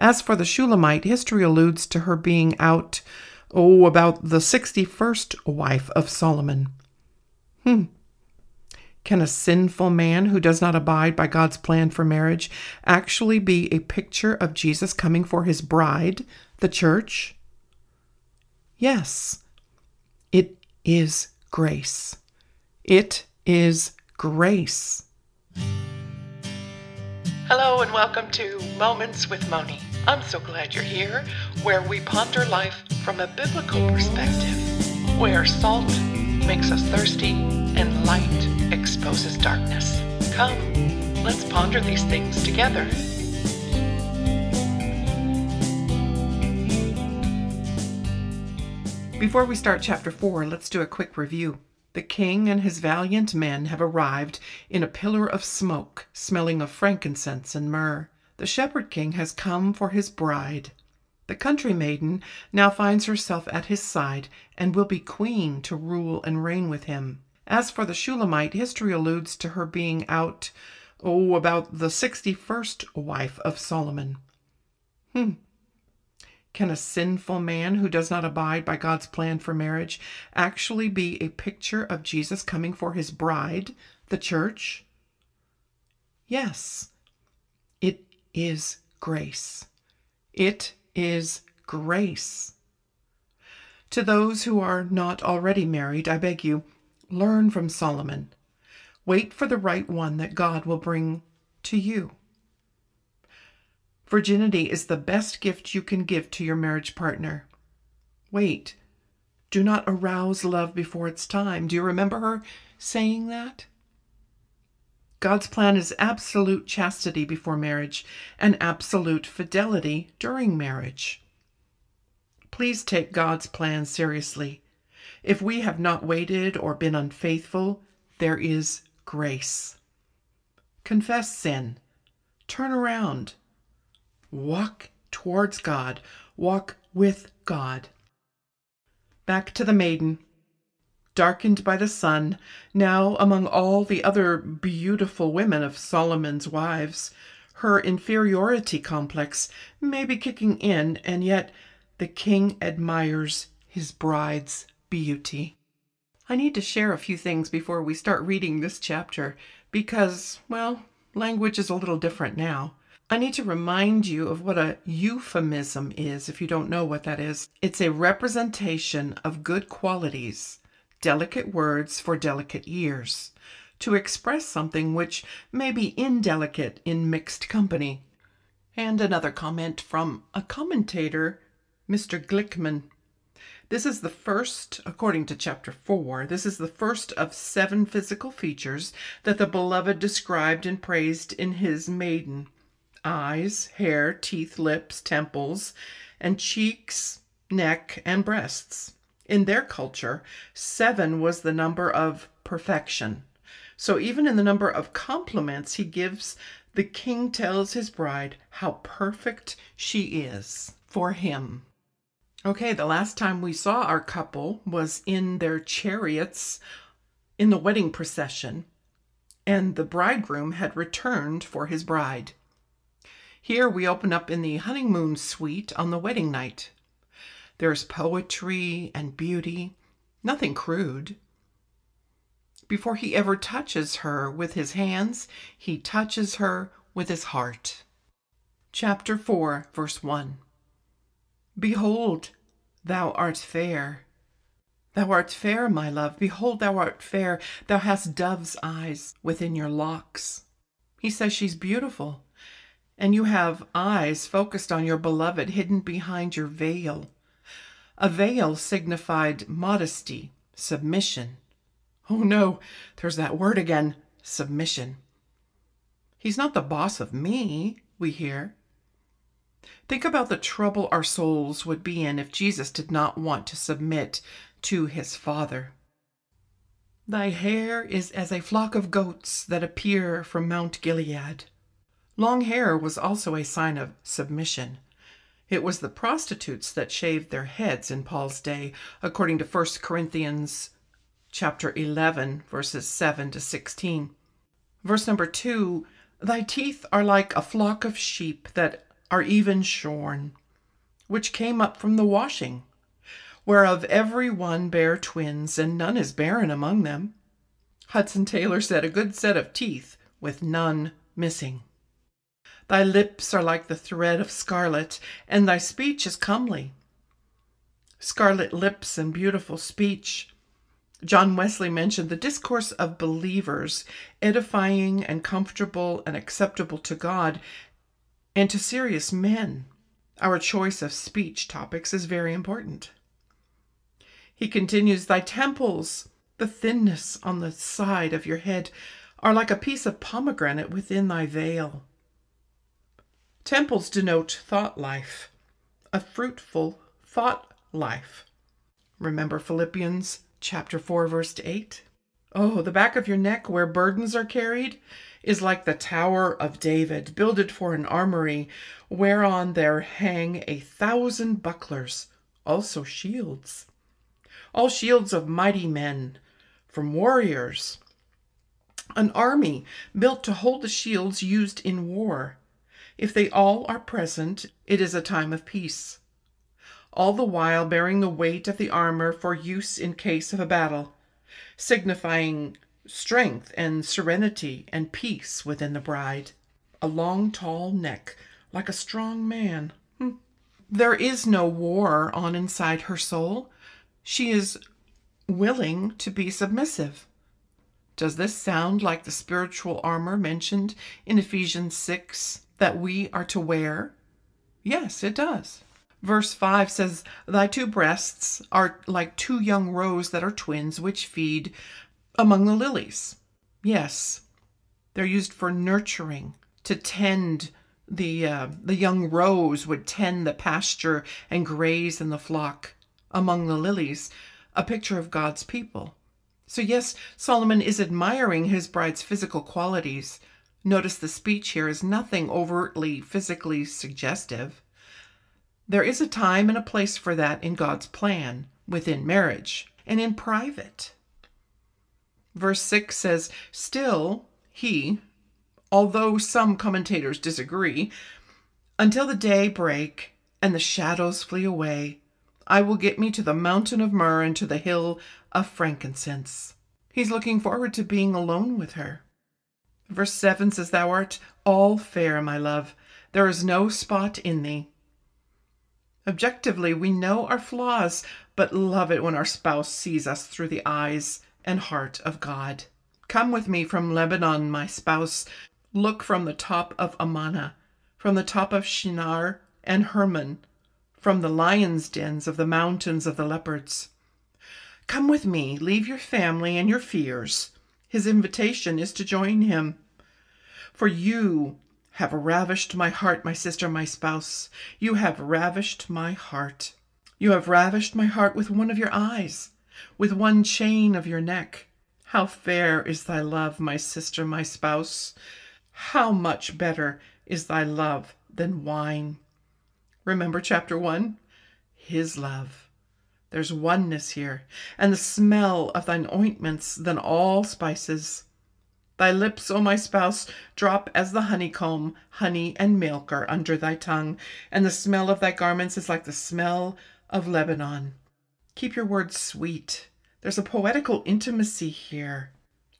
As for the Shulamite, history alludes to her being out, oh, about the 61st wife of Solomon. Hmm. Can a sinful man who does not abide by God's plan for marriage actually be a picture of Jesus coming for his bride, the church? Yes, it is grace. It is grace. Hello and welcome to Moments with Moni. I'm so glad you're here, where we ponder life from a biblical perspective, where salt makes us thirsty and light exposes darkness. Come, let's ponder these things together. Before we start chapter 4, let's do a quick review. The king and his valiant men have arrived in a pillar of smoke, smelling of frankincense and myrrh. The shepherd king has come for his bride. The country maiden now finds herself at his side and will be queen to rule and reign with him. As for the Shulamite, history alludes to her being out, oh, about the 61st wife of Solomon. Hmm. Can a sinful man who does not abide by God's plan for marriage actually be a picture of Jesus coming for his bride, the church? Yes, it is grace. It is grace. To those who are not already married, I beg you, learn from Solomon. Wait for the right one that God will bring to you. Virginity is the best gift you can give to your marriage partner. Wait. Do not arouse love before it's time. Do you remember her saying that? God's plan is absolute chastity before marriage and absolute fidelity during marriage. Please take God's plan seriously. If we have not waited or been unfaithful, there is grace. Confess sin. Turn around. Walk towards God. Walk with God. Back to the maiden. Darkened by the sun, now among all the other beautiful women of Solomon's wives, her inferiority complex may be kicking in, and yet the king admires his bride's beauty. I need to share a few things before we start reading this chapter because, well, language is a little different now. I need to remind you of what a euphemism is if you don't know what that is. It's a representation of good qualities, delicate words for delicate ears, to express something which may be indelicate in mixed company. And another comment from a commentator, Mr. Glickman. This is the first, according to chapter 4, this is the first of seven physical features that the beloved described and praised in his maiden eyes, hair, teeth, lips, temples, and cheeks, neck, and breasts. In their culture, seven was the number of perfection. So even in the number of compliments he gives, the king tells his bride how perfect she is for him. Okay, the last time we saw our couple was in their chariots in the wedding procession, and the bridegroom had returned for his bride. Here we open up in the honeymoon suite on the wedding night. There's poetry and beauty, nothing crude. Before he ever touches her with his hands, he touches her with his heart. Chapter 4, verse 1 Behold, thou art fair. Thou art fair, my love. Behold, thou art fair. Thou hast dove's eyes within your locks. He says she's beautiful and you have eyes focused on your beloved hidden behind your veil. A veil signified modesty, submission. Oh no, there's that word again submission. He's not the boss of me, we hear. Think about the trouble our souls would be in if Jesus did not want to submit to his Father. Thy hair is as a flock of goats that appear from Mount Gilead. Long hair was also a sign of submission. It was the prostitutes that shaved their heads in Paul's day, according to 1 Corinthians chapter 11 verses 7 to 16. Verse number 2, thy teeth are like a flock of sheep that are even shorn, which came up from the washing, whereof every one bare twins, and none is barren among them. Hudson Taylor said, A good set of teeth, with none missing. Thy lips are like the thread of scarlet, and thy speech is comely. Scarlet lips and beautiful speech. John Wesley mentioned the discourse of believers, edifying and comfortable and acceptable to God and to serious men. Our choice of speech topics is very important. He continues, Thy temples, the thinness on the side of your head, are like a piece of pomegranate within thy veil. Temples denote thought life, a fruitful thought life. Remember Philippians chapter 4 verse 8? Oh, the back of your neck where burdens are carried is like the Tower of David, builded for an armory, whereon there hang a thousand bucklers, also shields. All shields of mighty men, from warriors. An army built to hold the shields used in war. If they all are present, it is a time of peace. All the while bearing the weight of the armor for use in case of a battle, signifying strength and serenity and peace within the bride. A long, tall neck, like a strong man. Hmm. There is no war on inside her soul. She is willing to be submissive. Does this sound like the spiritual armor mentioned in Ephesians 6 that we are to wear? Yes, it does. Verse 5 says, Thy two breasts are like two young roes that are twins, which feed among the lilies. Yes, they're used for nurturing, to tend the uh, the young roes would tend the pasture and graze in the flock among the lilies, a picture of God's people. So yes, Solomon is admiring his bride's physical qualities. Notice the speech here is nothing overtly physically suggestive. There is a time and a place for that in God's plan, within marriage and in private. Verse 6 says, Still, he, although some commentators disagree, until the day break and the shadows flee away, I will get me to the mountain of myrrh and to the hill of frankincense. He's looking forward to being alone with her. Verse 7 says, Thou art all fair, my love. There is no spot in thee. Objectively, we know our flaws, but love it when our spouse sees us through the eyes and heart of God. Come with me from Lebanon, my spouse. Look from the top of Amana, from the top of Shenir and Hermon, from the lions' dens of the mountains of the leopards. Come with me, leave your family and your fears. His invitation is to join him. For you have ravished my heart, my sister, my spouse. You have ravished my heart. You have ravished my heart with one of your eyes with one chain of your neck. How fair is thy love, my sister, my spouse! How much better is thy love than wine! Remember chapter 1? His love. There's oneness here, and the smell of thine ointments than all spices. Thy lips, O my spouse, drop as the honeycomb, honey and milk are under thy tongue, and the smell of thy garments is like the smell of Lebanon. Keep your words sweet. There's a poetical intimacy here.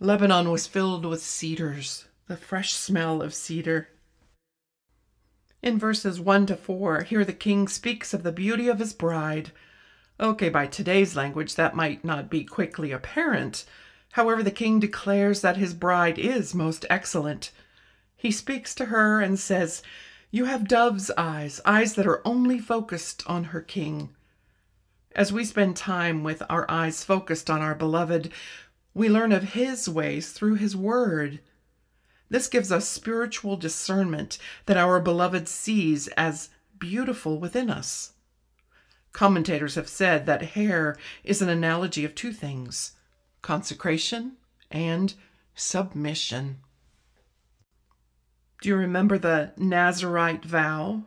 Lebanon was filled with cedars, the fresh smell of cedar. In verses 1 to 4, here the king speaks of the beauty of his bride. Okay, by today's language, that might not be quickly apparent. However, the king declares that his bride is most excellent. He speaks to her and says, You have dove's eyes, eyes that are only focused on her king. As we spend time with our eyes focused on our beloved, we learn of his ways through his word. This gives us spiritual discernment that our beloved sees as beautiful within us. Commentators have said that hair is an analogy of two things consecration and submission. Do you remember the Nazarite vow?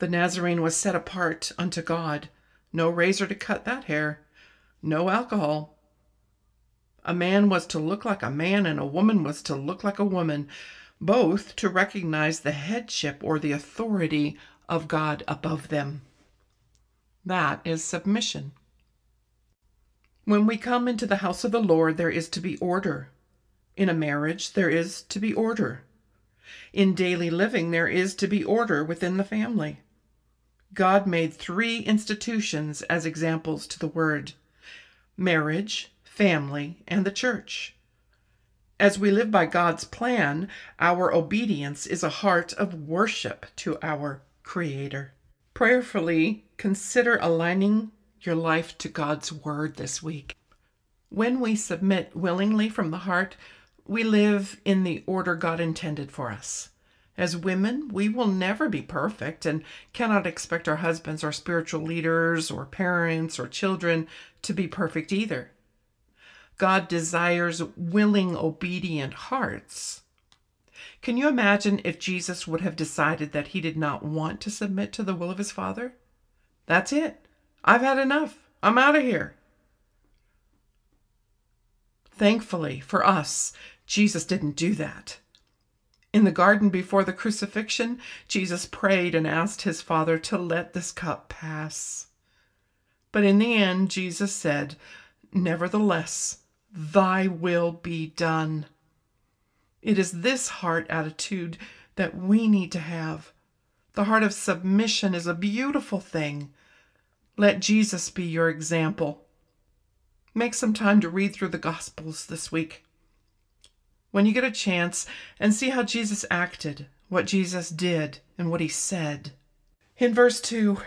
The Nazarene was set apart unto God. No razor to cut that hair. No alcohol. A man was to look like a man and a woman was to look like a woman. both to recognize the headship or the authority of God above them. That is submission. When we come into the house of the Lord, there is to be order. In a marriage, there is to be order. In daily living, there is to be order within the family. God made three institutions as examples to the word marriage, family, and the church. As we live by God's plan, our obedience is a heart of worship to our Creator. Prayerfully consider aligning your life to God's Word this week. When we submit willingly from the heart, we live in the order God intended for us. As women, we will never be perfect and cannot expect our husbands or spiritual leaders or parents or children to be perfect either. God desires willing, obedient hearts. Can you imagine if Jesus would have decided that he did not want to submit to the will of his Father? That's it. I've had enough. I'm out of here. Thankfully for us, Jesus didn't do that. In the garden before the crucifixion, Jesus prayed and asked his Father to let this cup pass. But in the end, Jesus said, Nevertheless, thy will be done. It is this heart attitude that we need to have. The heart of submission is a beautiful thing. Let Jesus be your example. Make some time to read through the Gospels this week. When you get a chance, and see how Jesus acted, what Jesus did, and what he said. In verse 2,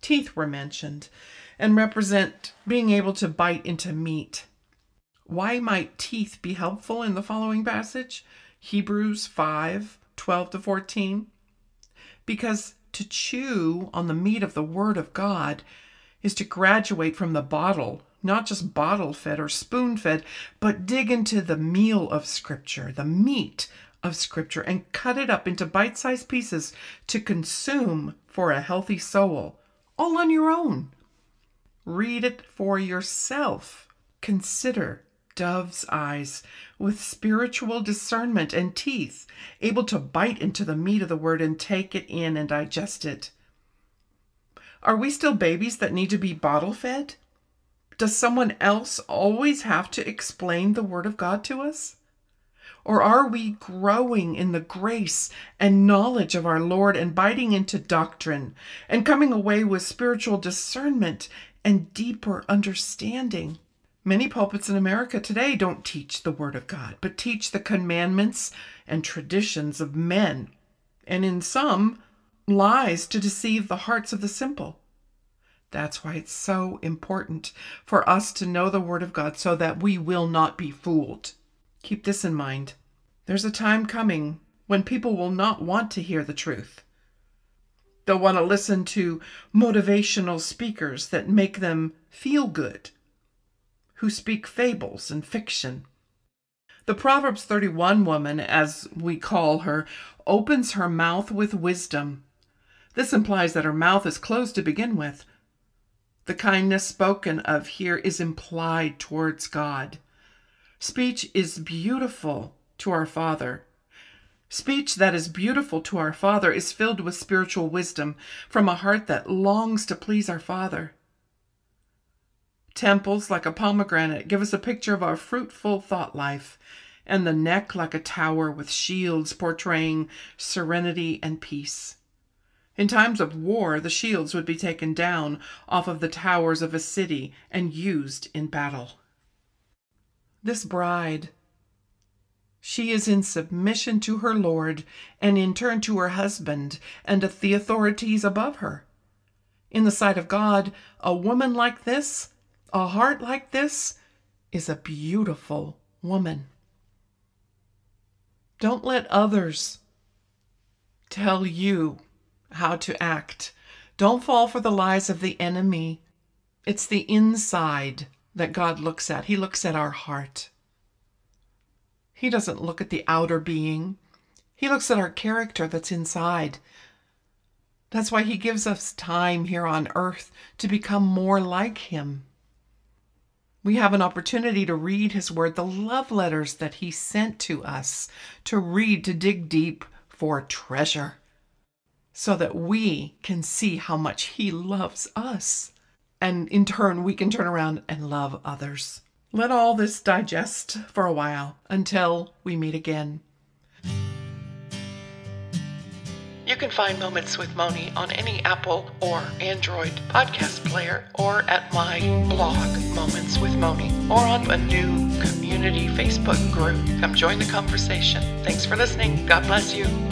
teeth were mentioned and represent being able to bite into meat. Why might teeth be helpful in the following passage? Hebrews 5 12 to 14. Because to chew on the meat of the Word of God is to graduate from the bottle, not just bottle fed or spoon fed, but dig into the meal of Scripture, the meat of Scripture, and cut it up into bite sized pieces to consume for a healthy soul, all on your own. Read it for yourself. Consider dove's eyes, with spiritual discernment and teeth, able to bite into the meat of the word and take it in and digest it. Are we still babies that need to be bottle fed? Does someone else always have to explain the Word of God to us? Or are we growing in the grace and knowledge of our Lord and biting into doctrine and coming away with spiritual discernment and deeper understanding? Many pulpits in America today don't teach the Word of God, but teach the commandments and traditions of men, and in some, lies to deceive the hearts of the simple. That's why it's so important for us to know the Word of God so that we will not be fooled. Keep this in mind. There's a time coming when people will not want to hear the truth. They'll want to listen to motivational speakers that make them feel good who speak fables and fiction. The Proverbs 31 woman, as we call her, opens her mouth with wisdom. This implies that her mouth is closed to begin with. The kindness spoken of here is implied towards God. Speech is beautiful to our Father. Speech that is beautiful to our Father is filled with spiritual wisdom from a heart that longs to please our Father. Temples like a pomegranate give us a picture of our fruitful thought life, and the neck like a tower with shields portraying serenity and peace. In times of war, the shields would be taken down off of the towers of a city and used in battle. This bride, she is in submission to her Lord and in turn to her husband and to the authorities above her. In the sight of God, a woman like this a heart like this is a beautiful woman. Don't let others tell you how to act. Don't fall for the lies of the enemy. It's the inside that God looks at. He looks at our heart. He doesn't look at the outer being, He looks at our character that's inside. That's why He gives us time here on earth to become more like Him. We have an opportunity to read His Word, the love letters that He sent to us, to read, to dig deep for treasure, so that we can see how much He loves us. And in turn, we can turn around and love others. Let all this digest for a while until we meet again. You can find Moments with Moni on any Apple or Android podcast player or at my blog, Moments with Moni, or on a new community Facebook group. Come join the conversation. Thanks for listening. God bless you.